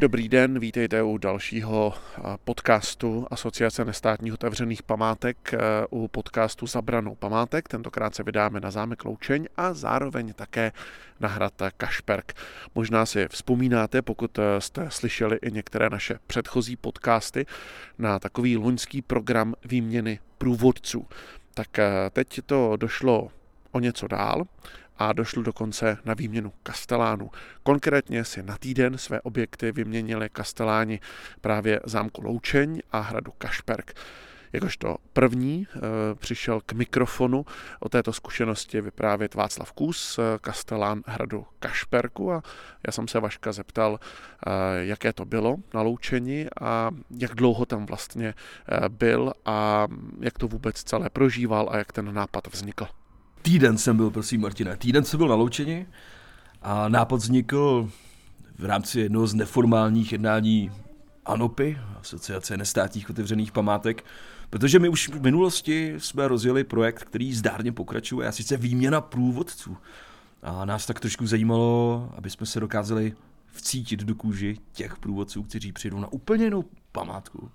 Dobrý den, vítejte u dalšího podcastu Asociace nestátních otevřených památek, u podcastu Zabranou památek. Tentokrát se vydáme na zámek Loučeň a zároveň také na hrad Kašperk. Možná si vzpomínáte, pokud jste slyšeli i některé naše předchozí podcasty, na takový loňský program výměny průvodců. Tak teď to došlo o něco dál a došlo dokonce na výměnu kastelánů. Konkrétně si na týden své objekty vyměnili kasteláni právě zámku Loučeň a hradu Kašperk. Jakožto první e, přišel k mikrofonu o této zkušenosti vyprávět Václav Kus, e, kastelán hradu Kašperku a já jsem se Vaška zeptal, e, jaké to bylo na Loučeni a jak dlouho tam vlastně byl a jak to vůbec celé prožíval a jak ten nápad vznikl. Týden jsem byl, prosím, Martina, týden jsem byl na Loučeni a nápad vznikl v rámci jednoho z neformálních jednání ANOPy, Asociace nestátních otevřených památek, protože my už v minulosti jsme rozjeli projekt, který zdárně pokračuje, a sice výměna průvodců. A nás tak trošku zajímalo, aby jsme se dokázali vcítit do kůži těch průvodců, kteří přijdou na úplně jinou památku,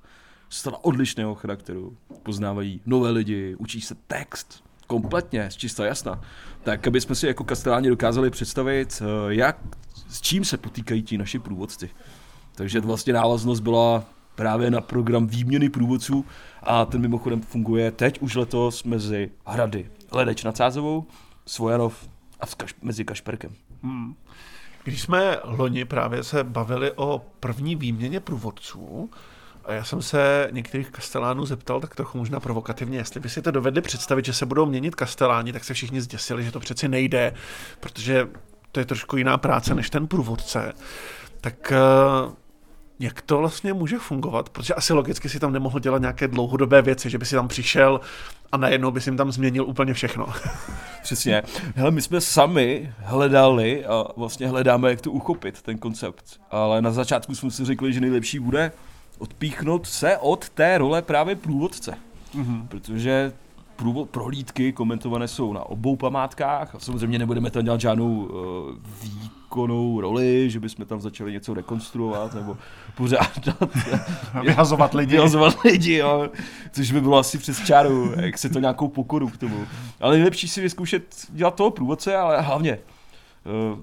zcela odlišného charakteru, poznávají nové lidi, učí se text, kompletně, z čista jasna, tak aby jsme si jako kasteláni dokázali představit, eh, jak, s čím se potýkají ti naši průvodci. Takže vlastně návaznost byla právě na program výměny průvodců a ten mimochodem funguje teď už letos mezi hrady Ledeč nad Sázovou, Svojanov a Kaš- mezi Kašperkem. Hmm. Když jsme loni právě se bavili o první výměně průvodců, a já jsem se některých kastelánů zeptal tak trochu možná provokativně, jestli by si to dovedli představit, že se budou měnit kasteláni, tak se všichni zděsili, že to přeci nejde, protože to je trošku jiná práce než ten průvodce. Tak eh, jak to vlastně může fungovat? Protože asi logicky si tam nemohl dělat nějaké dlouhodobé věci, že by si tam přišel a najednou by si tam změnil úplně všechno. Přesně. Hele, my jsme sami hledali a vlastně hledáme, jak to uchopit, ten koncept. Ale na začátku jsme si řekli, že nejlepší bude odpíchnout se od té role právě průvodce. Mm-hmm. Protože průvod, prohlídky komentované jsou na obou památkách a samozřejmě nebudeme tam dělat žádnou uh, výkonnou roli, že bychom tam začali něco rekonstruovat nebo pořádat. Vyhazovat lidi. Vyhazovat lidi, jo. Což by bylo asi přes čáru, jak se to nějakou pokoru k tomu. Ale nejlepší si vyzkoušet dělat toho průvodce, ale hlavně uh,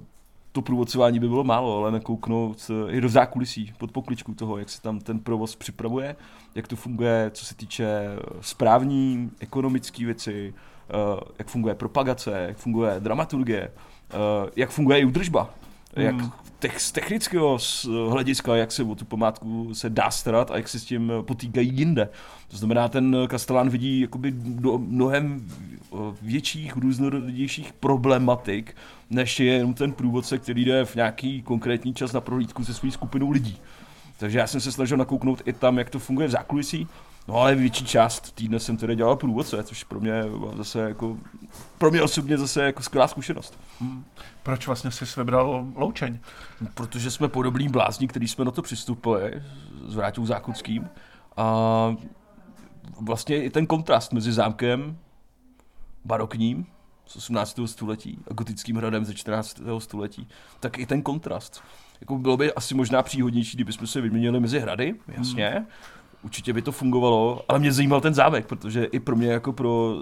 to průvodcování by bylo málo, ale nakouknout i do zákulisí, pod pokličku toho, jak se tam ten provoz připravuje, jak to funguje, co se týče eh, správní, ekonomické věci, eh, jak funguje propagace, jak funguje dramaturgie, eh, jak funguje i údržba, hmm. jak z technického hlediska, jak se o tu památku se dá starat a jak se s tím potýkají jinde. To znamená, ten Kastelán vidí jakoby do mnohem větších, různorodějších problematik, než je jenom ten průvodce, který jde v nějaký konkrétní čas na prohlídku se svou skupinou lidí. Takže já jsem se snažil nakouknout i tam, jak to funguje v zákulisí, No ale větší část týdne jsem tedy dělal průvodce, což pro mě zase jako, pro mě osobně zase jako skvělá zkušenost. Hmm. Proč vlastně jsi vybral Loučeň? Protože jsme podobní blázni, který jsme na to přistupili s Vrátou Zákuckým a vlastně i ten kontrast mezi zámkem barokním z 18. století a gotickým hradem ze 14. století, tak i ten kontrast. Jako bylo by asi možná příhodnější, kdybychom se vyměnili mezi hrady, jasně, hmm určitě by to fungovalo, ale mě zajímal ten zámek, protože i pro mě jako pro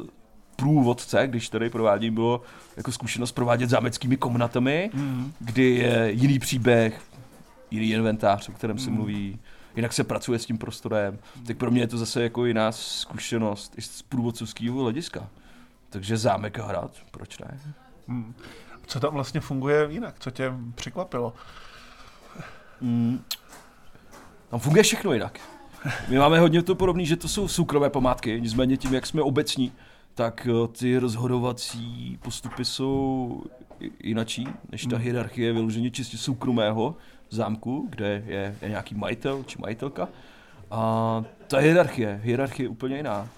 průvodce, když tady provádím, bylo jako zkušenost provádět zámeckými komnatami, mm. kdy je jiný příběh, jiný inventář, o kterém mm. se mluví, jinak se pracuje s tím prostorem. Mm. Tak pro mě je to zase jako jiná zkušenost i z průvodcovského hlediska. Takže zámek a hrad, proč ne? Mm. Co tam vlastně funguje jinak? Co tě překvapilo? Mm. Tam funguje všechno jinak. My máme hodně to podobné, že to jsou soukromé památky, nicméně tím, jak jsme obecní, tak eh, ty rozhodovací postupy jsou jinačí, než ta hmm. hierarchie vyloženě čistě soukromého zámku, kde je, nějaký majitel či majitelka. A ta hierarchie, hierarchie je úplně jiná.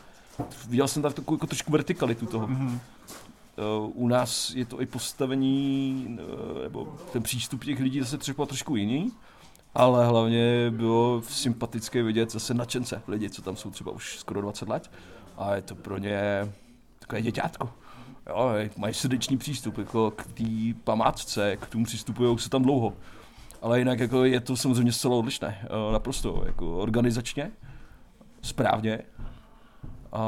Viděl jsem tam takovou jako trošku vertikalitu toho. Mm-hmm. U nás je to i postavení, eh, nebo ten přístup těch lidí zase třeba trošku jiný ale hlavně bylo sympatické vidět zase nadšence lidi, co tam jsou třeba už skoro 20 let a je to pro ně takové děťátko. Jo, mají srdečný přístup jako k té památce, k tomu přistupují se tam dlouho. Ale jinak jako je to samozřejmě zcela odlišné, uh, naprosto, jako organizačně, správně, a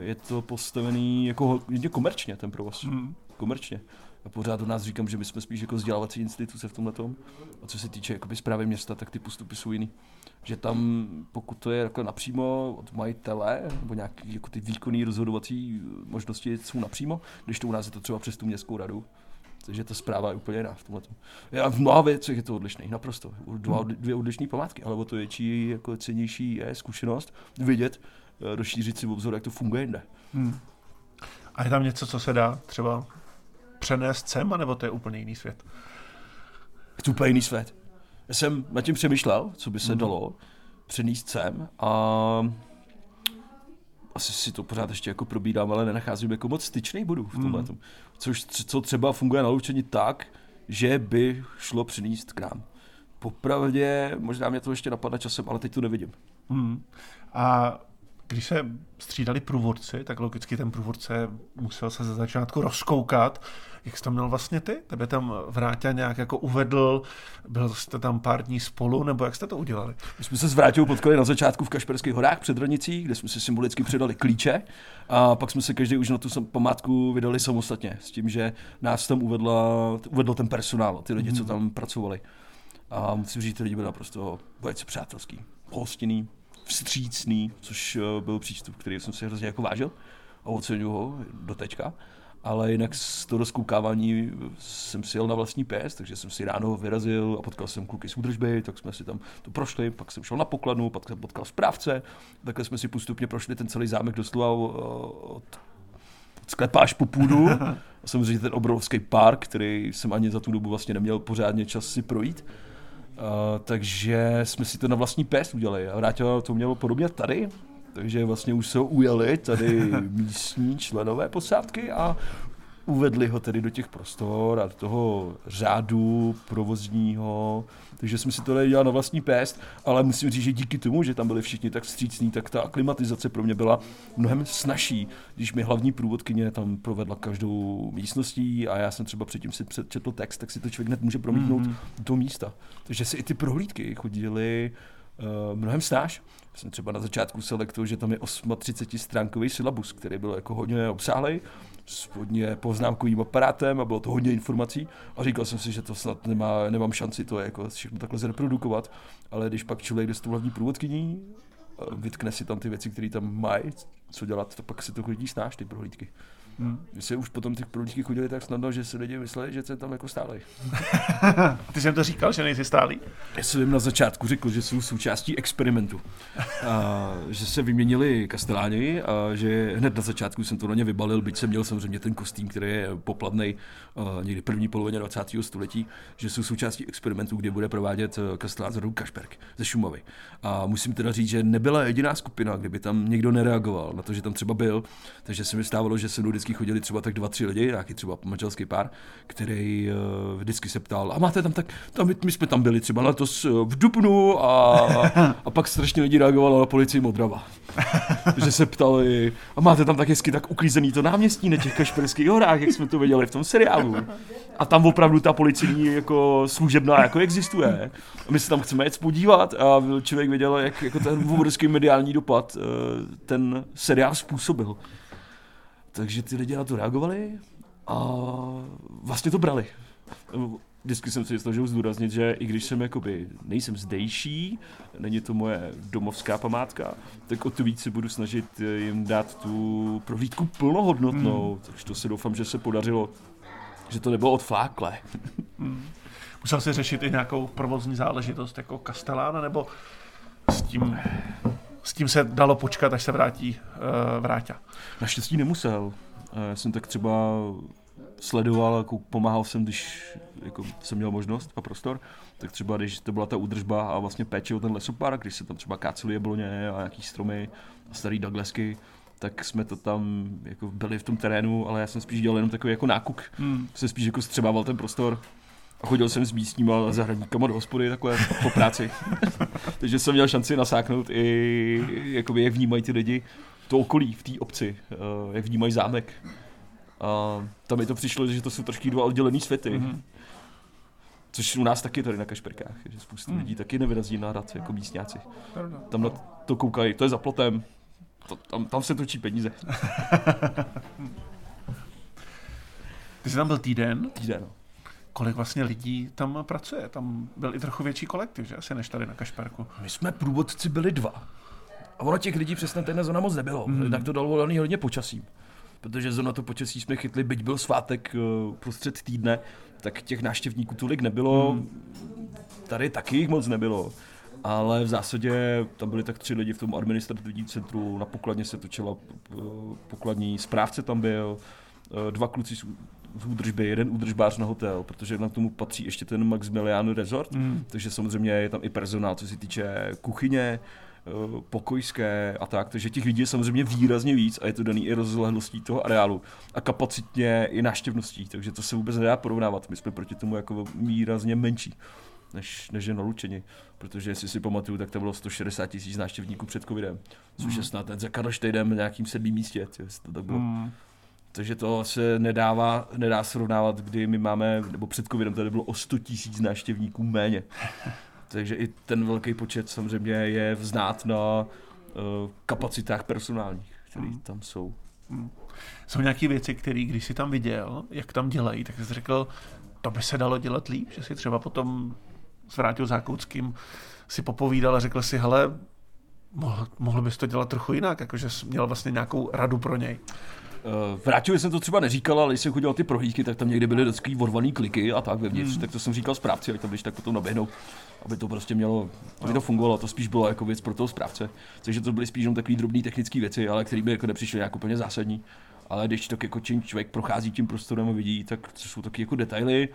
je to postavený jako hodně komerčně ten provoz. Mm. Komerčně. A pořád do nás říkám, že my jsme spíš jako vzdělávací instituce v tomhle tom. A co se týče jakoby zprávy města, tak ty postupy jsou jiný. Že tam, pokud to je jako napřímo od majitele, nebo nějaký jako ty výkonný rozhodovací možnosti jsou napřímo, když to u nás je to třeba přes tu městskou radu, takže ta zpráva je úplně jiná v tomhle. Já v mnoha věcech je to odlišný, naprosto. Dva, hmm. dvě odlišné památky, ale o to větší, jako cenější je zkušenost vidět, eh, rozšířit si obzor, jak to funguje jinde. Hmm. A je tam něco, co se dá třeba přenést sem, nebo to je úplně jiný svět? Je to úplně jiný svět. Já jsem nad tím přemýšlel, co by se hmm. dalo přenést sem a asi si to pořád ještě jako probídám, ale nenacházím jako moc styčný bodů v tomhle. Mm. Což co třeba funguje na loučení tak, že by šlo přinést k nám. Popravdě, možná mě to ještě napadne časem, ale teď to nevidím. Mm. A když se střídali průvodci, tak logicky ten průvodce musel se ze začátku rozkoukat. Jak jsi to měl vlastně ty? Tebe tam Vráťa nějak jako uvedl, byl jste tam pár dní spolu, nebo jak jste to udělali? My jsme se s Vráťou potkali na začátku v Kašperských horách před Ranicí, kde jsme si symbolicky předali klíče a pak jsme se každý už na tu památku vydali samostatně, s tím, že nás tam uvedla, uvedl ten personál, ty lidi, mm. co mhm. tam pracovali. A musím říct, ty lidi byli naprosto velice přátelský, hostinný, vstřícný, což eh, byl přístup, který jsem si hrozně jako vážil a oceňuji ho do teďka. Ale jinak z toho rozkoukávání jsem si jel na vlastní pés, takže jsem si ráno vyrazil a potkal jsem kluky z údržby, tak jsme si tam to prošli, pak jsem šel na pokladnu, pak jsem potkal správce, takhle jsme si postupně prošli ten celý zámek doslova od sklepa až po půdu. A samozřejmě ten obrovský park, který jsem ani za tu dobu vlastně neměl pořádně čas si projít. Uh, takže jsme si to na vlastní pést udělali. A Vrátil to mělo podobně tady, takže vlastně už se ujeli tady místní členové posádky a uvedli ho tedy do těch prostor a do toho řádu provozního, takže jsme si to dělali na vlastní pést, ale musím říct, že díky tomu, že tam byli všichni tak vstřícní, tak ta aklimatizace pro mě byla mnohem snažší, když mi hlavní průvodkyně tam provedla každou místností a já jsem třeba předtím si přečetl text, tak si to člověk hned může promítnout mm-hmm. do místa. Takže si i ty prohlídky chodily uh, mnohem snáš. Jsem třeba na začátku selektu, že tam je 38 stránkový syllabus, který byl jako hodně obsáhlý, s hodně poznámkovým aparátem a bylo to hodně informací a říkal jsem si, že to snad nemá, nemám šanci to jako všechno takhle zreprodukovat, ale když pak člověk jde s tou hlavní průvodkyní, vytkne si tam ty věci, které tam mají, co dělat, to pak si to chodí snáš, ty prohlídky. Hmm. Se už potom ty průlíky chodili tak snadno, že si lidi mysleli, že jsem tam jako stálej. Ty jsem to říkal, že nejsi stálý? Já jsem jim na začátku řekl, že jsou součástí experimentu. A, že se vyměnili kasteláni a že hned na začátku jsem to na ně vybalil, byť jsem měl samozřejmě ten kostým, který je popladný někdy první polovině 20. století, že jsou součástí experimentu, kde bude provádět eh, kastelán z Kašperk ze Šumavy. A musím teda říct, že nebyla jediná skupina, kdyby tam někdo nereagoval na to, že tam třeba byl, takže se mi stávalo, že se mnou vždycky chodili třeba tak dva, tři lidi, nějaký třeba manželský pár, který uh, vždycky se ptal, a máte tam tak, tam, my jsme tam byli třeba letos eh, v Dubnu a, a pak strašně lidi reagovalo na policii Modrava. že se ptali, a máte tam tak hezky tak uklízený to náměstí na těch kašperských horách, jak jsme to viděli v tom seriálu. A tam opravdu ta policijní jako služebná jako existuje. A my se tam chceme jet podívat a člověk věděl, jak jako ten obrovský mediální dopad eh, ten seriál způsobil. Takže ty lidi na to reagovali a vlastně to brali. Vždycky jsem si snažil zdůraznit, že i když jsem jakoby, nejsem zdejší, není to moje domovská památka, tak o to víc se budu snažit jim dát tu prohlídku plnohodnotnou. Hmm. Takže to si doufám, že se podařilo, že to nebylo odflákle. Hmm. Musel si řešit i nějakou provozní záležitost jako Kastelána, nebo s tím s tím se dalo počkat, až se vrátí uh, Vráťa. Naštěstí nemusel. Já jsem tak třeba sledoval, jako pomáhal jsem, když jako jsem měl možnost a prostor, tak třeba když to byla ta údržba a vlastně péče o ten lesopark, když se tam třeba kácely jabloně a nějaký stromy a starý Douglasky, tak jsme to tam jako byli v tom terénu, ale já jsem spíš dělal jenom takový jako nákuk. Hmm. Jsem spíš jako střebával ten prostor a chodil jsem s místníma zahradníkama do hospody takhle po práci. Takže jsem měl šanci nasáknout i, jakoby, jak vnímají ty lidi to okolí v té obci, eh, jak vnímají zámek. A tam mi to přišlo, že to jsou trošku dva oddělené světy. Mm-hmm. Což u nás taky tady na Kašperkách, že spoustu Hmm. lidí taky nevyrazí na hrad jako místňáci. Tam na to koukají, to je za plotem, to, tam, tam se točí peníze. Ty jsi tam byl týden, Týden, no. Kolik vlastně lidí tam pracuje? Tam byl i trochu větší kolektiv, že? Asi než tady na Kašperku. My jsme průvodci byli dva. A ono těch lidí přesně ten zóna moc nebylo. Mm. Tak to dalo daný hodně počasím. Protože zóna to počasí jsme chytli, byť byl svátek uh, prostřed týdne, tak těch návštěvníků tolik nebylo. Mm. Tady taky jich moc nebylo. Ale v zásadě tam byli tak tři lidi v tom administrativním centru, na pokladně se točila eh, pokladní, správce tam byl, eh, dva kluci z z údržby, jeden údržbář na hotel, protože na tomu patří ještě ten Maximilian Resort, Mm. takže samozřejmě je tam i personál, co se týče kuchyně, eh, pokojské a tak, takže těch lidí je samozřejmě výrazně víc a je to daný i rozlehlostí toho areálu a kapacitně i návštěvností, takže to se vůbec nedá porovnávat. My jsme proti tomu jako výrazně menší než, než je na Lučeni, protože jestli si pamatuju, tak to bylo 160 tisíc návštěvníků před covidem, což je snad ten za Karlštejnem na nějakým sedmým místě, tě, jestli to tak bylo. Mm. Takže to se nedává, nedá srovnávat, kdy my máme, nebo před covidem tady bylo o 100 tisíc návštěvníků méně. Takže i ten velký počet samozřejmě je vznát na uh, kapacitách personálních, které Mm. tam jsou. Jsou nějaké věci, které když jsi tam viděl, jak tam dělají, tak jsi řekl, to by se dalo dělat líp, že si třeba potom s Vrátil Zákouckým si popovídal a řekl si, hele, mohl, mohl bys to dělat trochu jinak, jakože jsi měl vlastně nějakou radu pro něj. Uh, Vrátil jsem to třeba neříkal, ale když jsem chodil ty prohlídky, tak tam někdy byly vždycky odvaný kliky a tak vevnitř, Hmm. tak to jsem říkal správci, ať tam když tak potom naběhnou, aby to prostě mělo, aby to fungovalo, to spíš bylo jako věc pro toho správce. Takže to byly spíš jenom takové drobné technické věci, ale které by jako nepřišly jako úplně zásadní. Ale když tak jako čím člověk prochází tím prostorem a vidí, tak to jsou taky jako detaily,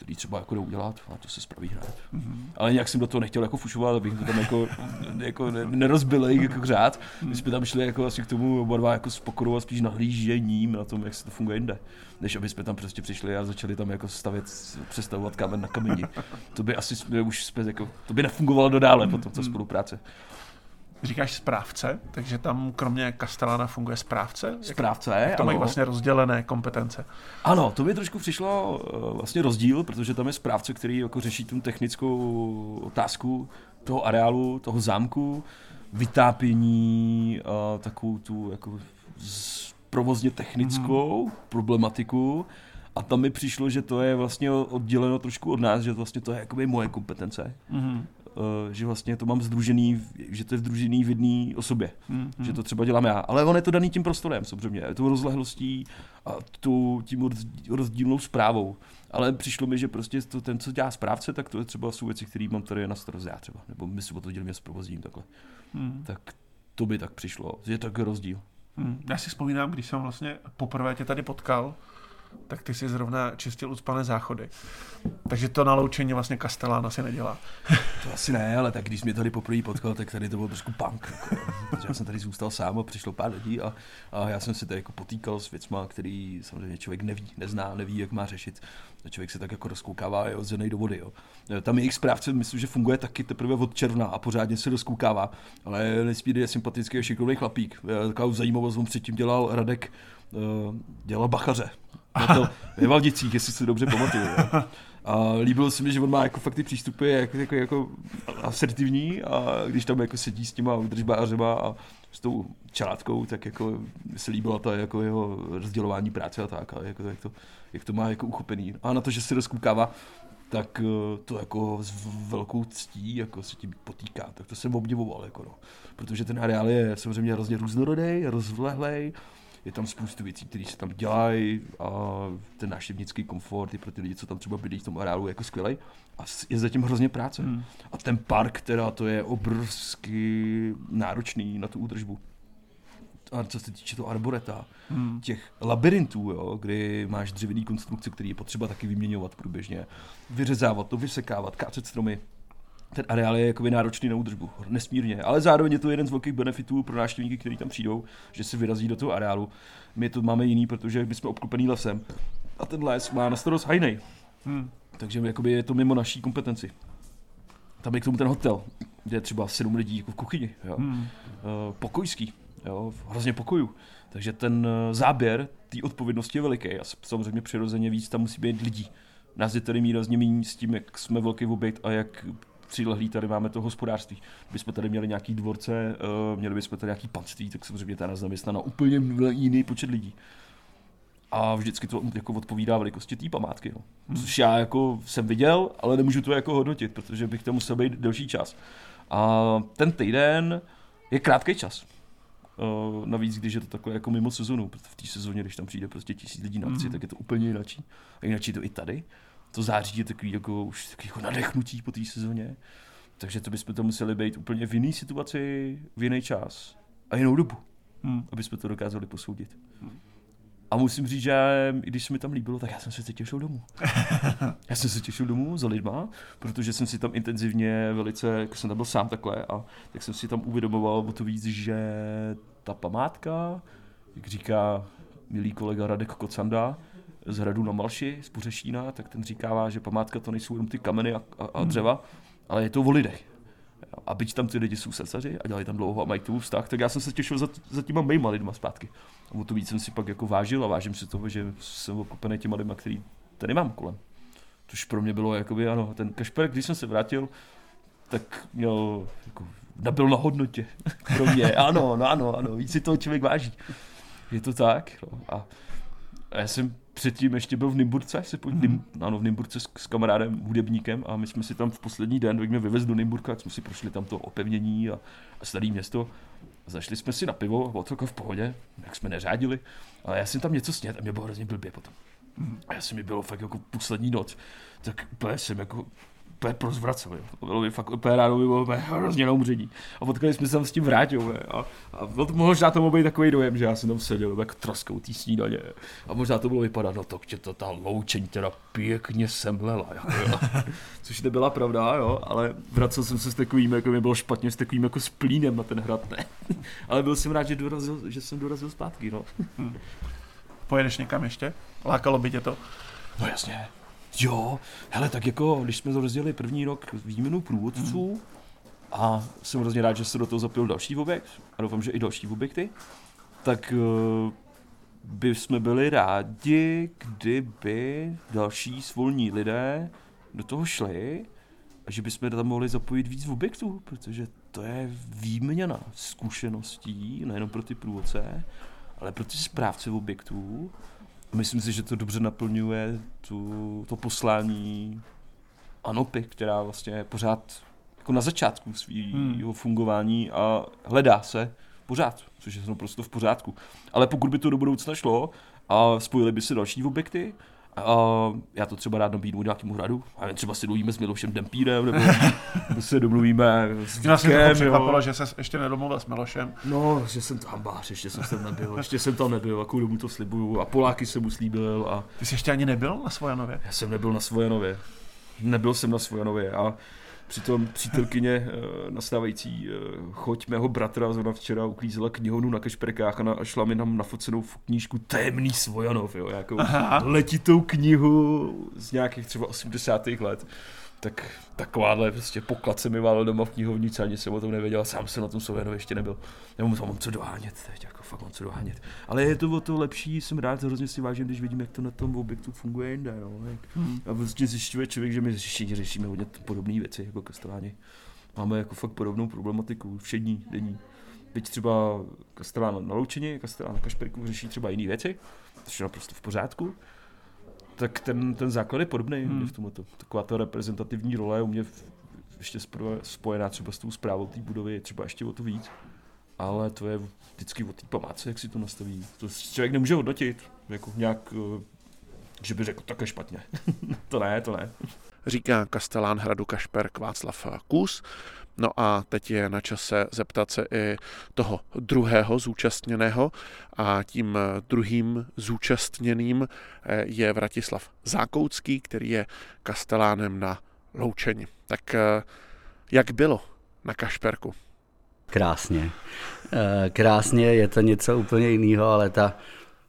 který třeba jako jdou udělat a to se spraví hned. Mhm. Ale nějak jsem do toho nechtěl jako fušovat, abych to tam jako, jako ne- nerozbil jako řád. My jsme tam šli jako asi k tomu oba dva jako s pokorou a spíš nahlížením na tom, jak se to funguje jinde. Než aby jsme tam prostě přišli a začali tam jako stavět, přestavovat kámen na kameni. To by asi jsme už jsme jako, to by nefungovalo dodále potom ta spolupráce. Říkáš správce, takže tam kromě Castellana funguje správce? Jak Správce, to mají ano. vlastně rozdělené kompetence. Ano, to mi trošku přišlo eh, vlastně rozdíl, protože tam je správce, který jako řeší tu technickou otázku toho areálu, toho zámku, vytápění, a takovou tu jako provozně technickou mm. problematiku. A tam mi přišlo, že to je vlastně odděleno trošku od nás, že vlastně to je jakoby moje kompetence. Mhm. Eh, že vlastně to mám združený, že to je združený v jedné osobě. Mhm. Že to třeba dělám já. Ale on je to daný tím prostorem, samozřejmě. Tou rozlehlostí a tu, tím rozdí- rozdílnou zprávou. Ale přišlo mi, že prostě to, ten, co dělá správce, tak to je třeba jsou věci, které mám tady na starost já třeba. Nebo my si o to dělíme s provozním takhle. Mhm. Tak to by tak přišlo. Je to jako rozdíl. Hmm. Já si vzpomínám, když jsem vlastně poprvé tě tady potkal, tak ty si zrovna čistil ucpané záchody. Takže to naloučení vlastně Castellana si nedělá. To asi ne, ale tak když mě tady poprvé potkal, tak tady to byl trošku punk. Jako, já jsem tady zůstal sám a přišlo pár lidí a, a já jsem se tady jako potýkal s věcma, který samozřejmě člověk neví, nezná, neví, jak má řešit. A člověk se tak jako rozkoukává, je odzenej do vody. Jo. Tam jejich správce, myslím, že funguje taky teprve od června a pořádně se rozkoukává. Ale nesmírně je sympatický a šikovný chlapík. Takovou zajímavost on předtím dělal Radek, eh, dělal bachaře. Na to, ve Valdicích, jestli si dobře pamatuju. A líbilo se mi, že on má jako fakt ty přístupy jako, jako, jako asertivní a když tam jako sedí s těma udržbářema a s tou čelátkou, tak jako se líbilo to jako jeho rozdělování práce a tak, a jako, jak, to, jak to má jako uchopený. A na to, že si rozkoukává, tak eh, to jako s velkou ctí jako se tím potýká, tak to jsem obdivoval, jako no. protože ten areál je samozřejmě hrozně různorodý, rozvlehlej, je tam spoustu věcí, které se tam dělají a ten návštěvnický komfort i pro ty lidi, co tam třeba bydlí v tom areálu, je jako skvělý. A je zatím hrozně práce. Hmm. A ten park, teda, to je obrovsky náročný na tu údržbu. A co se týče toho arboreta, Hmm. těch labirintů, jo, kdy máš dřevěný konstrukce, který je potřeba taky vyměňovat průběžně, vyřezávat to, vysekávat, kácet stromy. Ten areál je jakoby náročný na údržbu, nesmírně, ale zároveň je to jeden z velkých benefitů pro návštěvníky, kteří tam přijdou, že si vyrazí do toho areálu. My to máme jiný, protože my jsme obklopený lesem a ten les má na starost hajnej, Hmm. takže jakoby je to mimo naší kompetenci. Tam je k tomu ten hotel, kde je třeba sedm lidí jako v kuchyni, jo. Hmm. Eh, pokojský, jo, hrozně pokojů. Takže ten eh, záběr té odpovědnosti je veliký a samozřejmě přirozeně víc tam musí být lidí Nás je tady výrazně méně s tím, jak jsme velký objekt a jak přilehlí tady máme to hospodářství. Kdybychom tady měli nějaký dvorce, uh, měli bychom tady nějaký panství, tak samozřejmě tady nás na úplně jiný počet lidí. A vždycky to jako odpovídá velikosti té památky. No. Hmm. Což já jako jsem viděl, ale nemůžu to jako hodnotit, protože bych to musel být delší čas. A ten týden je krátký čas. Uh, navíc, když je to takové jako mimo sezonu, protože v té sezóně, když tam přijde prostě tisíc lidí na akci, mm. tak je to úplně jináčí. A jináčí to i tady. To září je takový jako, už takový jako nadechnutí po té sezóně. Takže to bychom to museli být úplně v jiné situaci, v jiný čas a jinou dobu, mm. aby jsme to dokázali posoudit. Mm. A musím říct, že i když se mi tam líbilo, tak já jsem se těšil domů. já jsem se těšil domů za lidma, protože jsem si tam intenzivně velice, jak jsem tam byl sám takhle, a tak jsem si tam uvědomoval o to víc, že ta památka, jak říká milý kolega Radek Kocanda, z hradu na Malši, z Buřešína, tak ten říkává, že památka to nejsou jenom ty kameny a, a, a dřeva, ale je to o lidech. A byť tam ty lidi jsou srdcaři a dělají tam dlouho a mají tomu vztah, tak já jsem se těšil za, za těma mýma lidma zpátky. A o to víc jsem si pak jako vážil a vážím si toho, že jsem okupený těma lidma, který tady mám kolem. Což pro mě bylo jakoby, ano, ten Kašper, když jsem se vrátil, tak měl, jako, nabil na hodnotě pro mě. Ano, no ano, ano, víc si toho člověk váží. Je to tak. No. A, a já jsem předtím ještě byl v Nymburce, se pojď, mm. ano, v Nymburce s, s, kamarádem, hudebníkem a my jsme si tam v poslední den, když mě vyvezli do Nymburka, tak jsme si prošli tam to opevnění a, a staré město. A zašli jsme si na pivo, bylo to jako v pohodě, jak jsme neřádili, ale já jsem tam něco snět a mě bylo hrozně blbě potom. Mm. A já jsem mi bylo fakt jako poslední noc, tak úplně jsem jako úplně prozvracel. To bylo mi fakt úplně ráno, by bylo úplně hrozně na umření. A potkali jsme se tam s tím vrátil. A, a možná to mohl být takový dojem, že já jsem tam seděl jako troskou tý snídaně. A možná to bylo vypadat, no to, že to ta loučení teda pěkně semlela. Jako, jo. Což nebyla pravda, jo, ale vracel jsem se s takovým, jako mi bylo špatně, s takovým jako splínem na ten hrad, ne. ale byl jsem rád, že, dorazil, že jsem dorazil zpátky, no. Hmm. Pojedeš někam ještě? Lákalo by tě to? No jasně. Jo, hele, tak jako, když jsme rozdělili první rok výměnu průvodců, hmm. a jsem hrozně rád, že se do toho zapil další objekt, a doufám, že i další objekty, tak uh, by jsme byli rádi, kdyby další svolní lidé do toho šli a že bychom tam mohli zapojit víc v objektů, protože to je výměna zkušeností, nejenom pro ty průvodce, ale pro ty správce objektů Myslím si, že to dobře naplňuje tu, to poslání Anopy, která vlastně je pořád jako na začátku svého hmm. fungování a hledá se pořád, což je prostě v pořádku. Ale pokud by to do budoucna šlo a spojili by se další objekty, a já to třeba rád nabídnu nějakému hradu. A třeba si domluvíme s Milošem Dempírem, nebo, se domluvíme s Vítkem. Mě překvapilo, že se ještě nedomluvil s Milošem. No, že jsem tam bář, ještě jsem tam nebyl, ještě jsem tam nebyl, jakou dobu to slibuju. A Poláky jsem mu slíbil. A... Ty jsi ještě ani nebyl na Svojanově? Já jsem nebyl na Svojanově. Nebyl jsem na Svojanově a Přitom přítelkyně uh, nastávající uh, choť mého bratra zrovna včera uklízela knihovnu na kešperkách a, na, a šla mi tam nafocenou knížku Témný Svojanov, jo, jako letitou knihu z nějakých třeba 80. let tak takováhle prostě poklad se mi válel doma v knihovnici, ani jsem o tom nevěděl, sám jsem na tom Sovjenu ještě nebyl. Nebo mám co dohánět teď, jako fakt mám co dohánět. Ale je to o to lepší, jsem rád, hrozně si vážím, když vidím, jak to na tom objektu funguje jinde. No. Jak, hmm. A prostě zjišťuje člověk, že my všichni řešíme hodně podobné věci, jako kasteláni. Máme jako fakt podobnou problematiku, všední, denní. Byť třeba kastelán na Loučeně, kastelán na Kašperku řeší třeba jiné věci, což je naprosto v pořádku tak ten, ten základ je podobný hmm. v tomto. Taková ta reprezentativní role je u mě ještě spojená třeba s tou zprávou té budovy, je třeba ještě o to víc. Ale to je vždycky o té památce, jak si to nastaví. To člověk nemůže hodnotit, jako nějak, eh, že by řekl také špatně. to ne, to ne. Říká kastelán hradu Kašperk Václav Kus. No a teď je na čase zeptat se i toho druhého zúčastněného a tím druhým zúčastněným eh, je Vratislav Zákoucký, který je kastelánem na Loučeni. Tak eh, jak bylo na Kašperku? Krásně. Eh, krásně, je to něco úplně jiného, ale ta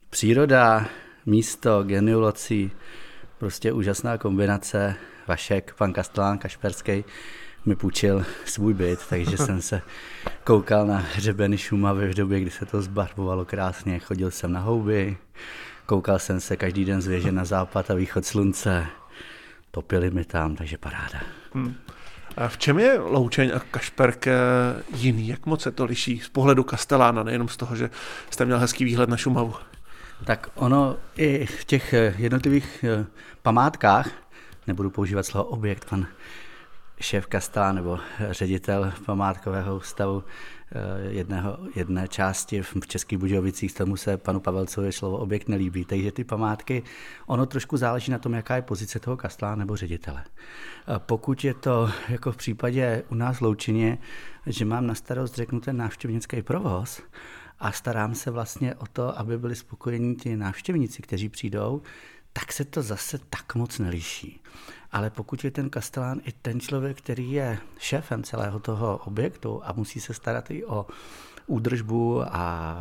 příroda, místo, geniulací, prostě úžasná kombinace. Vašek, pan Kastelán Kašperský, mi půjčil svůj byt, takže jsem se koukal na hřebeny Šumavy v době, kdy se to zbarvovalo krásně. Chodil jsem na houby, koukal jsem se každý den z věže na západ a východ slunce. topili mi tam, takže paráda. Hmm. A v čem je Loučeň a Kašperk eh, jiný? Jak moc se to liší z pohledu Kastelána, nejenom z toho, že jste měl hezký výhled na Šumavu? Tak ono i v těch eh, jednotlivých eh, památkách, nebudu používat slovo objekt, pan šéf Kastelán nebo ředitel památkového ústavu jedného, jedné části v Českých Budějovicích, tomu se panu Pavelcovi slovo objekt nelíbí. Takže ty památky, ono trošku záleží na tom, jaká je pozice toho Kastelá nebo ředitele. Pokud je to jako v případě u nás v Loučině, že mám na starost, řeknu, ten návštěvnický provoz, a starám se vlastně o to, aby byli spokojení ti návštěvníci, kteří přijdou, tak se to zase tak moc neliší. Ale pokud je ten kastelán i ten člověk, který je šéfem celého toho objektu a musí se starat i o údržbu a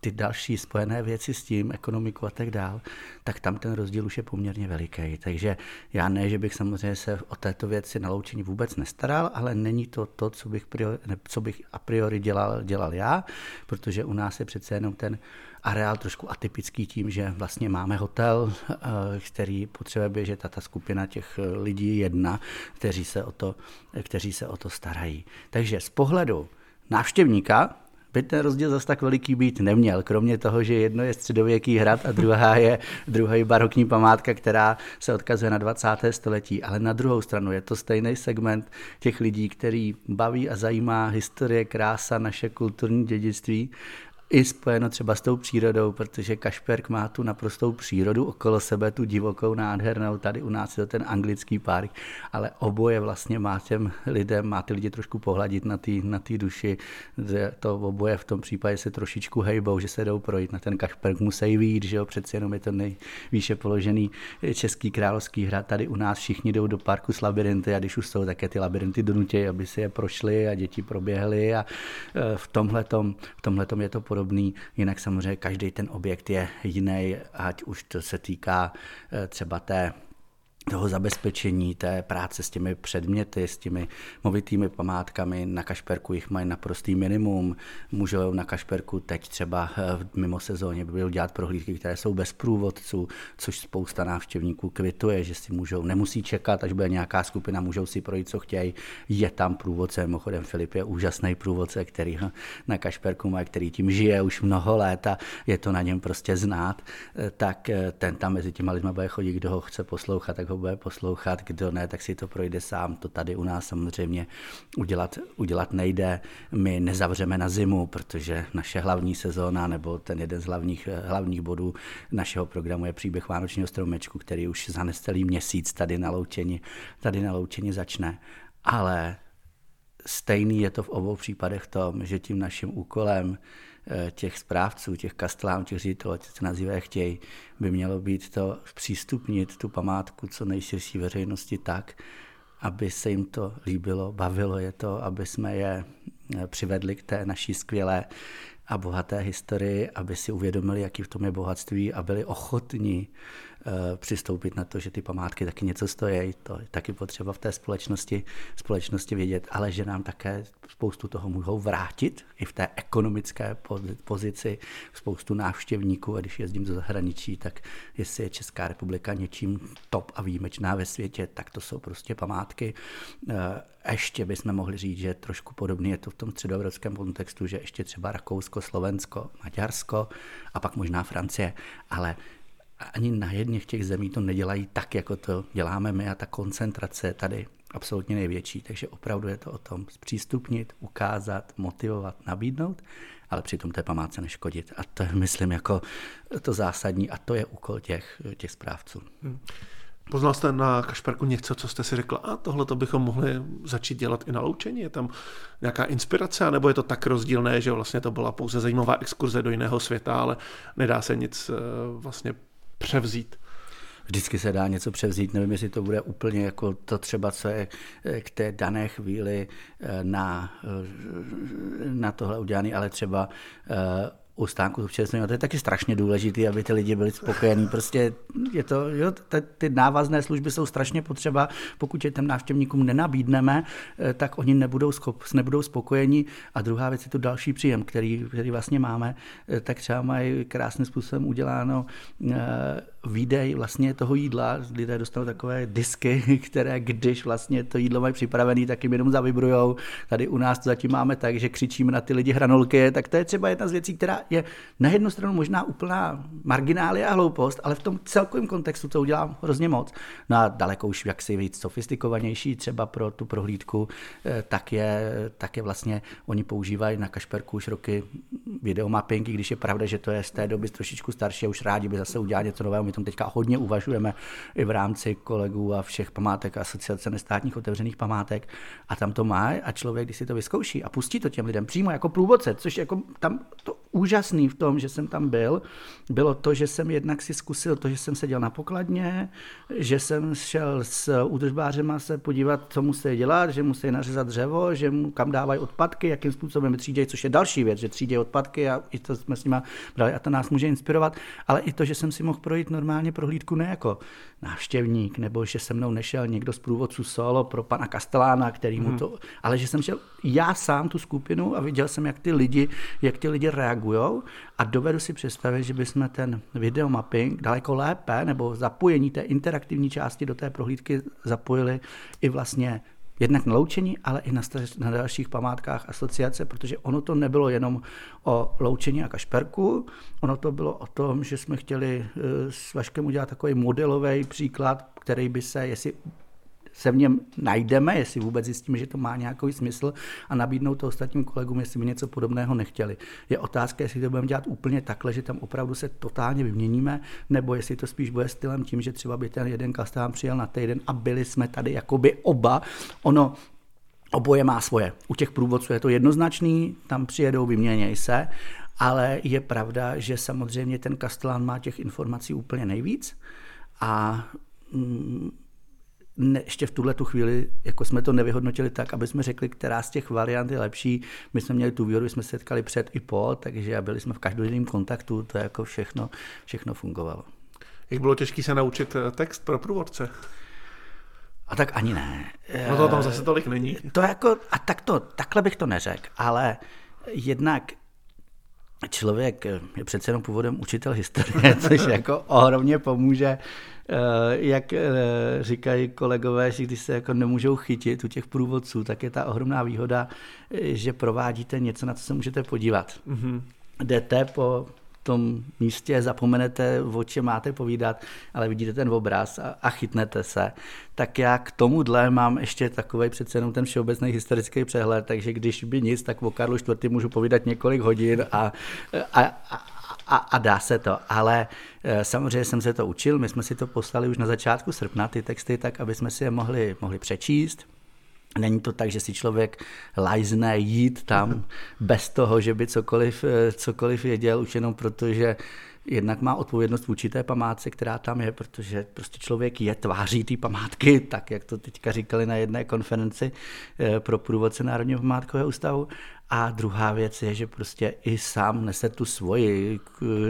ty další spojené věci s tím, ekonomiku a tak dál, tak tam ten rozdíl už je poměrně veliký. Takže já ne, že bych samozřejmě se o této věci na loučení vůbec nestaral, ale není to to, co bych, priori, co bych a priori dělal, dělal já, protože u nás je přece jenom ten areál trošku atypický tím, že vlastně máme hotel, eh, který potřebuje běžet a ta skupina těch lidí jedna, kteří se o to, kteří se o to starají. Takže z pohledu návštěvníka by ten rozdíl zase tak veliký být neměl, kromě toho, že jedno je středověký hrad a druhá je druhý barokní památka, která se odkazuje na 20. století. Ale na druhou stranu je to stejný segment těch lidí, který baví a zajímá historie, krása, naše kulturní dědictví i spojeno třeba s tou přírodou, protože Kašperk má tu naprostou přírodu okolo sebe, tu divokou, nádhernou, tady u nás je to ten anglický park, ale oboje vlastně má těm lidem, má ty lidi trošku pohladit na té na duši, že to oboje v tom případě se trošičku hejbou, že se jdou projít na ten Kašperk, musí výjít, že jo, přeci jenom je to nejvýše položený český královský hrad, tady u nás všichni jdou do parku s labirinty a když už jsou také ty labirinty donutějí, aby si je prošli a děti proběhly a e, v tomhletom, v tomhletom je to podobné podobný. Jinak samozřejmě každý ten objekt je jiný, ať už to se týká eh, třeba té toho zabezpečení, té práce s těmi předměty, s těmi movitými památkami. Na Kašperku jich mají naprostý minimum. Můžou na Kašperku teď třeba eh, mimo sezóně byl dělat prohlídky, které jsou bez průvodců, což spousta návštěvníků kvituje, že si můžou, nemusí čekat, až bude nějaká skupina, můžou si projít, co chtějí. Je tam průvodce, mimochodem Filip je úžasný průvodce, který na Kašperku má, který tím žije už mnoho let a je to na něm prostě znát, eh, tak eh, ten tam mezi těma lidma bude chodit, kdo ho chce poslouchat, tak ho bude poslouchat, kdo ne, tak si to projde sám. To tady u nás samozřejmě udělat, udělat nejde. My nezavřeme na zimu, protože naše hlavní sezóna nebo ten jeden z hlavních, hlavních bodů našeho programu je příběh Vánočního stromečku, který už za nestelý měsíc tady na Loučení, tady na Loučení začne. Ale stejný je to v obou případech tom, že tím naším úkolem těch správců, těch kastelánů, těch ředitelů, ať se nazývají chtějí, by mělo být to přístupnit tu památku co nejširší veřejnosti tak, aby se jim to líbilo, bavilo je to, aby jsme je eh, přivedli k té naší skvělé a bohaté historii, aby si uvědomili, jaký v tom je bohatství a byli ochotní Eh, přistoupit na to, že ty památky taky něco stojí, to je taky potřeba v té společnosti, společnosti vědět, ale že nám také spoustu toho můžou vrátit i v té ekonomické pozici, spoustu návštěvníků a když jezdím do zahraničí, tak jestli je Česká republika něčím top a výjimečná ve světě, tak to jsou prostě památky. Eh, ještě bychom mohli říct, že trošku podobný je to v tom středoevropském kontextu, že ještě třeba Rakousko, Slovensko, Maďarsko a pak možná Francie, ale ani na jedných těch zemí to nedělají tak, jako to děláme my a ta koncentrace je tady absolutně největší. Takže opravdu je to o tom zpřístupnit, ukázat, motivovat, nabídnout, ale přitom té památce neškodit. A to je, myslím, jako to zásadní a to je úkol těch, těch správců. Hmm. Poznal jste na Kašperku něco, co jste si řekl, a tohle to bychom mohli začít dělat i na loučení? Je tam nějaká inspirace, nebo je to tak rozdílné, že vlastně to byla pouze zajímavá exkurze do jiného světa, ale nedá se nic eh, vlastně převzít? Vždycky se dá něco převzít, nevím, jestli to bude úplně jako to třeba, co je eh, k té dané chvíli eh, na, eh, na tohle udělané, ale třeba u stánku občerstvení. To je taky strašně důležité, aby ty lidi byli spokojení. Prostě je to, jo, ty návazné služby jsou strašně potřeba. Pokud je těm návštěvníkům nenabídneme, eh, tak oni nebudou, schop, nebudou spokojení. A druhá věc je tu další příjem, který, který vlastně máme, eh, tak třeba mají krásným způsobem uděláno eh, výdej vlastně toho jídla, lidé dostanou takové disky, které když vlastně to jídlo mají připravené, tak jim jenom zavibrujou. Tady u nás to zatím máme tak, že křičíme na ty lidi hranolky, tak to je třeba jedna z věcí, která je na jednu stranu možná úplná marginálie a hloupost, ale v tom celkovém kontextu to udělám hrozně moc. No a daleko už jaksi víc sofistikovanější třeba pro tu prohlídku, eh, tak je, tak je vlastně, oni používají na Kašperku už roky videomapping, když je pravda, že to je z té doby trošičku starší a už rádi by zase udělali něco nového. My tom teďka hodně uvažujeme i v rámci kolegů a všech památek, asociace nestátních otevřených památek. A tam to má a člověk, když si to vyzkouší a pustí to těm lidem přímo jako průvodce, což jako tam to úžasný v tom, že jsem tam byl, bylo to, že jsem jednak si zkusil to, že jsem seděl na pokladně, že jsem šel s údržbářema se podívat, co musí dělat, že musí nařezat dřevo, že mu kam dávají odpadky, jakým způsobem třídějí, což je další věc, že třídějí odpadky a i to jsme s nimi brali a to nás může inspirovat, ale i to, že jsem si mohl projít normálně prohlídku ne jako návštěvník, nebo že se mnou nešel někdo z průvodců solo pro pana Kastelána, který mu hmm. to, ale že jsem šel já sám tu skupinu a viděl jsem, jak ty lidi, jak ty lidi reagují a dovedu si představit, že bychom ten videomapping daleko lépe nebo zapojení té interaktivní části do té prohlídky zapojili i vlastně jednak na loučení, ale i na, na dalších památkách asociace, protože ono to nebylo jenom o loučení a kašperku, ono to bylo o tom, že jsme chtěli eh, s Vaškem udělat takový modelový příklad, který by se, jestli se v něm najdeme, jestli vůbec zjistíme, že to má nějaký smysl a nabídnout to ostatním kolegům, jestli by něco podobného nechtěli. Je otázka, jestli to budeme dělat úplně takhle, že tam opravdu se totálně vyměníme, nebo jestli to spíš bude stylem tím, že třeba by ten jeden kastán přijel na týden a byli jsme tady jakoby oba. Ono Oboje má svoje. U těch průvodců je to jednoznačný, tam přijedou, vyměněj se, ale je pravda, že samozřejmě ten kastelán má těch informací úplně nejvíc a mm, ne, ještě v tuhle tu chvíli, jako jsme to nevyhodnotili tak, aby jsme řekli, která z těch variant je lepší. My jsme měli tu výhodu, jsme se setkali před i po, takže byli jsme v každodenním kontaktu, to jako všechno, všechno fungovalo. Jak bylo těžké se naučit eh, text pro průvodce? A tak ani ne. No to tam zase tolik není. To jako, a tak to, takhle bych to neřekl, ale jednak člověk je přece jenom původem učitel historie, což jako ohromně pomůže Eh, jak eh, říkají kolegové, že když se jako nemůžou chytit u těch průvodců, tak je ta ohromná výhoda, eh, že provádíte něco, na co se můžete podívat. Mm-hmm. Jdete po tom místě, zapomenete, o čem máte povídat, ale vidíte ten obraz a, a chytnete se. Tak já k tomuhle mám ještě takový přece jenom ten všeobecný historický přehled, takže když by nic, tak o Karlu IV. můžu povídat několik hodin a, a, a a, a dá se to. Ale e, samozřejmě jsem se to učil, my jsme si to poslali už na začátku srpna, ty texty, tak aby jsme si je mohli, mohli přečíst. Není to tak, že si člověk lajzne jít tam bez toho, že by cokoliv, e, cokoliv věděl, už jenom proto, že jednak má odpovědnost vůči té památce, která tam je, protože prostě člověk je tváří té památky, tak jak to teďka říkali na jedné konferenci e, pro průvodce Národního památkového ústavu. A druhá věc je, že prostě i sám nese tu svoji,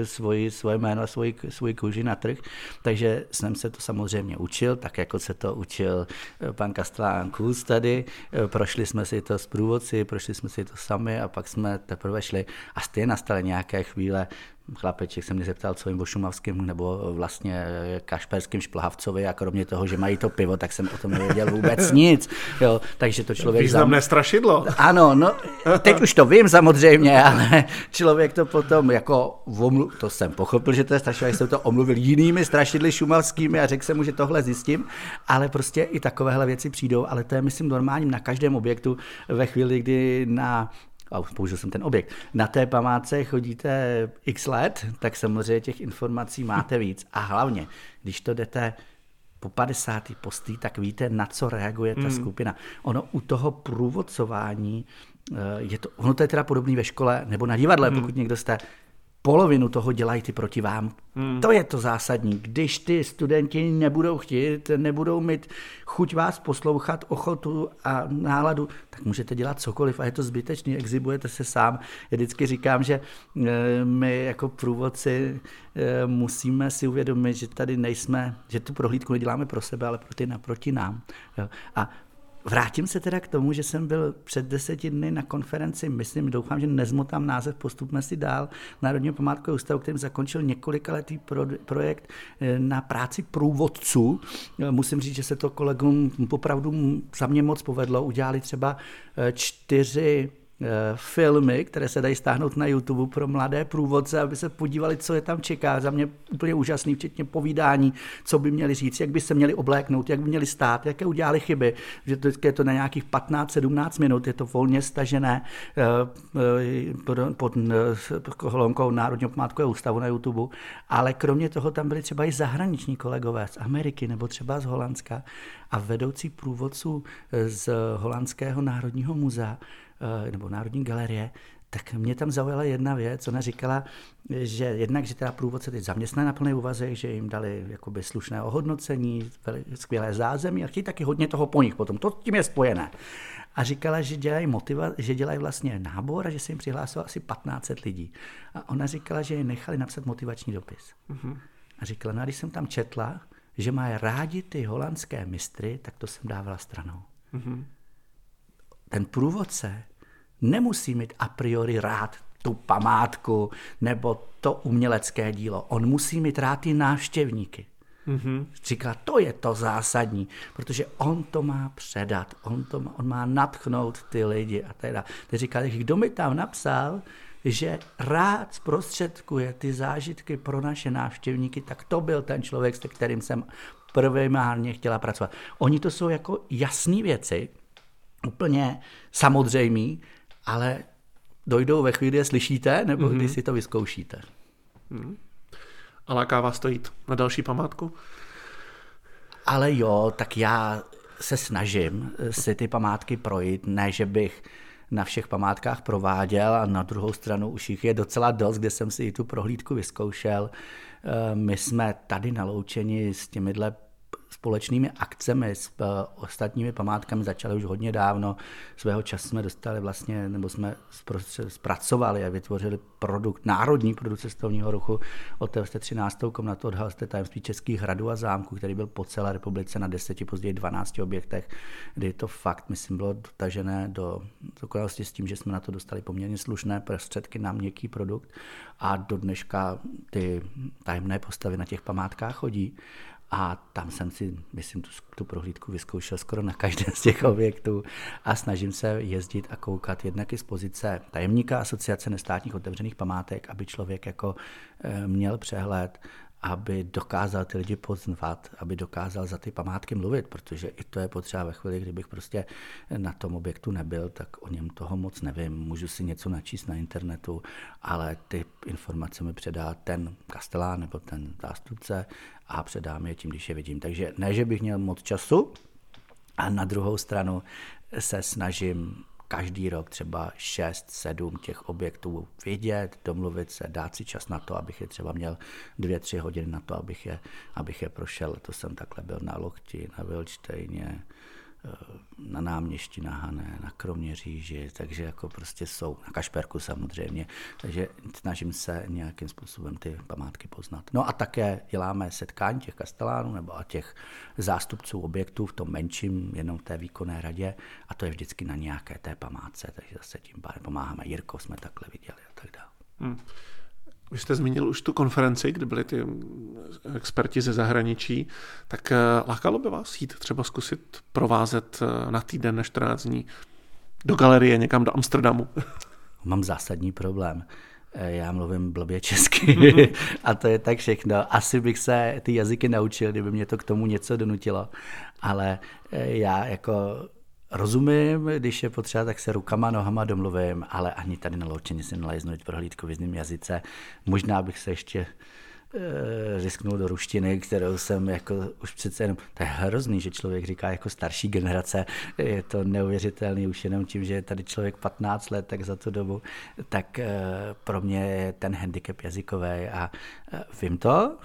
svoji svoje jméno a svoji, svoji kůži na trh. Takže jsem se to samozřejmě učil, tak jako se to učil eh, pan Kastelán Kus tady. Eh, prošli jsme si to s průvodci, prošli jsme si to sami a pak jsme teprve šli a stejně nastaly nějaké chvíle, chlapeček se mě zeptal, co jim o šumavském nebo vlastně kašperském šplhavcovi a kromě toho, že mají to pivo, tak jsem o tom nevěděl vůbec nic. Jo, takže to člověk... Významné zam... strašidlo. Ano, no, teď už to vím samozřejmě, ale člověk to potom jako omlu... to jsem pochopil, že to je strašidlo, jsem to omluvil jinými strašidly šumavskými a řekl jsem mu, že tohle zjistím, ale prostě i takovéhle věci přijdou, ale to je myslím normálním na každém objektu ve chvíli, kdy na a použil jsem ten objekt. Na té památce chodíte x let, tak samozřejmě těch informací máte víc. A hlavně, když to jdete po 50. postý, tak víte, na co reaguje ta mm. skupina. Ono u toho průvodcování, eh, je to, ono to je teda podobný ve škole nebo na divadle, mm. pokud někdo jste, polovinu toho dělají ty proti vám. Hmm. To je to zásadní. Když ty studenti nebudou chtít, nebudou mít chuť vás poslouchat, ochotu a náladu, tak můžete dělat cokoliv a je to zbytečný, exhibujete se sám. Já vždycky říkám, že eh, my jako průvodci eh, musíme si uvědomit, že tady nejsme, že tu prohlídku neděláme pro sebe, ale pro ty naproti nám. A Vrátím se teda k tomu, že jsem byl před deseti dny na konferenci, myslím, doufám, že nezmotám název, postupme si dál, Národního památkového ústavu, kterým zakončil několikaletý pro, projekt eh, na práci průvodců. Eh, musím říct, že se to kolegům opravdu za mě moc povedlo. Udělali třeba eh, čtyři filmy, které se dají stáhnout na YouTube pro mladé průvodce, aby se podívali, co je tam čeká. Za mě úplně úžasný, včetně povídání, co by měli říct, jak by se měli obléknout, jak by měli stát, jaké udělali chyby. Že to je to na nějakých 15-17 minut, je to volně stažené eh, eh, pod kolonkou Národního památkového ústavu na YouTube. Ale kromě toho tam byli třeba i zahraniční kolegové z Ameriky nebo třeba z Holandska a vedoucí průvodců z Holandského národního muzea Eh, nebo Národní galerie, tak mě tam zaujala jedna věc, ona říkala, že jednak, že teda průvodce teď zaměstnají na plný úvazek, že jim dali jakoby slušné ohodnocení, skvělé zázemí a chtějí taky hodně toho po nich potom, to tím je spojené. A říkala, že dělají, motiva, že dělají vlastně nábor a že se jim přihlásilo asi 1500 lidí. A ona říkala, že je nechali napsat motivační dopis. Uh-huh. A říkala, no a když jsem tam četla, že mají rádi ty holandské mistry, tak to jsem dávala stranou. Uh-huh. Ten průvodce nemusí mít a priori rád tu památku nebo to umělecké dílo. On musí mít rád ty návštěvníky. Mm-hmm. Říká, to je to zásadní, protože on to má předat, on, to má, on má natchnout ty lidi. A teda, teď říká, kdo mi tam napsal, že rád zprostředkuje ty zážitky pro naše návštěvníky, tak to byl ten člověk, se kterým jsem prvýmárně chtěla pracovat. Oni to jsou jako jasné věci, úplně samozřejmý, ale dojdou ve chvíli, kdy je slyšíte, nebo mm-hmm. když si to vyzkoušíte. Mm. A láká vás to jít na další památku? Ale jo, tak já se snažím si ty památky projít, ne, že bych na všech památkách prováděl a na druhou stranu už jich je docela dost, kde jsem si i tu prohlídku vyzkoušel. Eh, my jsme tady naloučeni s těmihle společnými akcemi s eh, ostatními památkami začaly už hodně dávno. Svého času jsme dostali vlastně, nebo jsme zpracovali a vytvořili produkt, národní produkt cestovního ruchu. Otevřte jste 13. komnatu, odhal jste tajemství českých hradů a zámků, který byl po celé republice na 10, později 12 objektech, kdy to fakt, myslím, bylo dotažené do dokonalosti s tím, že jsme na to dostali poměrně slušné prostředky na měkký produkt a do dneška ty tajemné postavy na těch památkách chodí. A tam jsem si, myslím, tu, tu prohlídku vyzkoušel skoro na každém z těch objektů a snažím se jezdit a koukat jednak i z pozice tajemníka Asociace nestátních otevřených památek, aby člověk jako eh, měl přehled aby dokázal ty lidi poznat, aby dokázal za ty památky mluvit, protože i to je potřeba ve chvíli, kdybych prostě na tom objektu nebyl, tak o něm toho moc nevím. Můžu si něco načíst na internetu, ale ty informace mi předá ten kastelán nebo ten zástupce a předám je tím, když je vidím. Takže ne, že bych měl moc času, a na druhou stranu se snažím každý rok třeba 6, 7 těch objektů vidět, domluvit se, dát si čas na to, abych je třeba měl 2-3 hodiny na to, abych je, abych je prošel. To jsem takhle byl na Lochti, na Vilčtejně, na náměstí na Hané, na Kroměříži, takže jako prostě jsou, na Kašperku samozřejmě, takže snažím se nějakým způsobem ty památky poznat. No a také děláme setkání těch kastelánů nebo a těch zástupců objektů v tom menším, jenom té výkonné radě a to je vždycky na nějaké té památce, takže zase tím pádem pomáháme. Jirko jsme takhle viděli a tak dále. Hmm. Vy jste zmínil už tu konferenci, kde byli ty experti ze zahraničí, tak eh, lákalo by vás jít třeba zkusit provázet eh, na týden na 14 dní do galerie někam do Amsterdamu? Mám zásadní problém. Eh, já mluvím blbě česky a to je tak všechno. Asi bych se ty jazyky naučil, kdyby mě to k tomu něco donutilo, ale já jako Rozumím, když je potřeba, tak se rukama, nohama domluvím, ale ani tady na loučení si naleznu prohlídku v jiném jazyce. Možná bych se ještě e, risknul do ruštiny, kterou jsem jako už přece jenom, to je hrozný, že člověk říká jako starší generace, je to neuvěřitelný už jenom tím, že je tady člověk 15 let, tak za tu dobu, tak e, pro mě je ten handicap jazykový a e, vím to,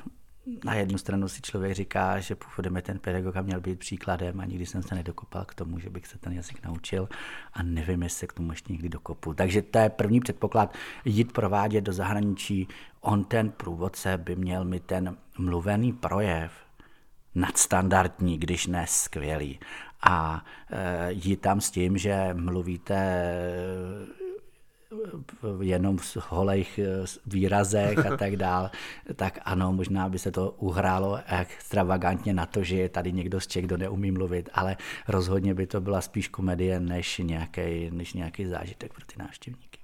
na jednu stranu si člověk říká, že původem ten pedagog a měl být příkladem a nikdy jsem se nedokopal k tomu, že bych se ten jazyk naučil a nevím, jestli se k tomu ještě někdy dokopu. Takže to je první předpoklad, jít provádět do zahraničí. On ten průvodce by měl mít ten mluvený projev nadstandardní, když ne skvělý. a jít tam s tím, že mluvíte jenom v holejch výrazech a tak dál, tak ano, možná by se to uhrálo extravagantně na to, že je tady někdo z Čech, kdo neumí mluvit, ale rozhodně by to byla spíš komedie než nějaký, než nějaký zážitek pro ty návštěvníky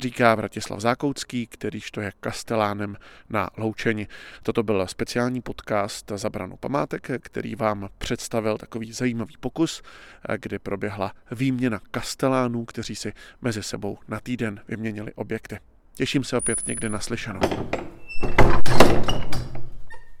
říká Vratislav Zákoucký, kterýž to je kastelánem na Loučeni. Toto byl speciální podcast Zabranu památek, který vám představil takový zajímavý pokus, kdy proběhla výměna kastelánů, kteří si mezi sebou na týden vyměnili objekty. Těším se opět někde naslyšenou.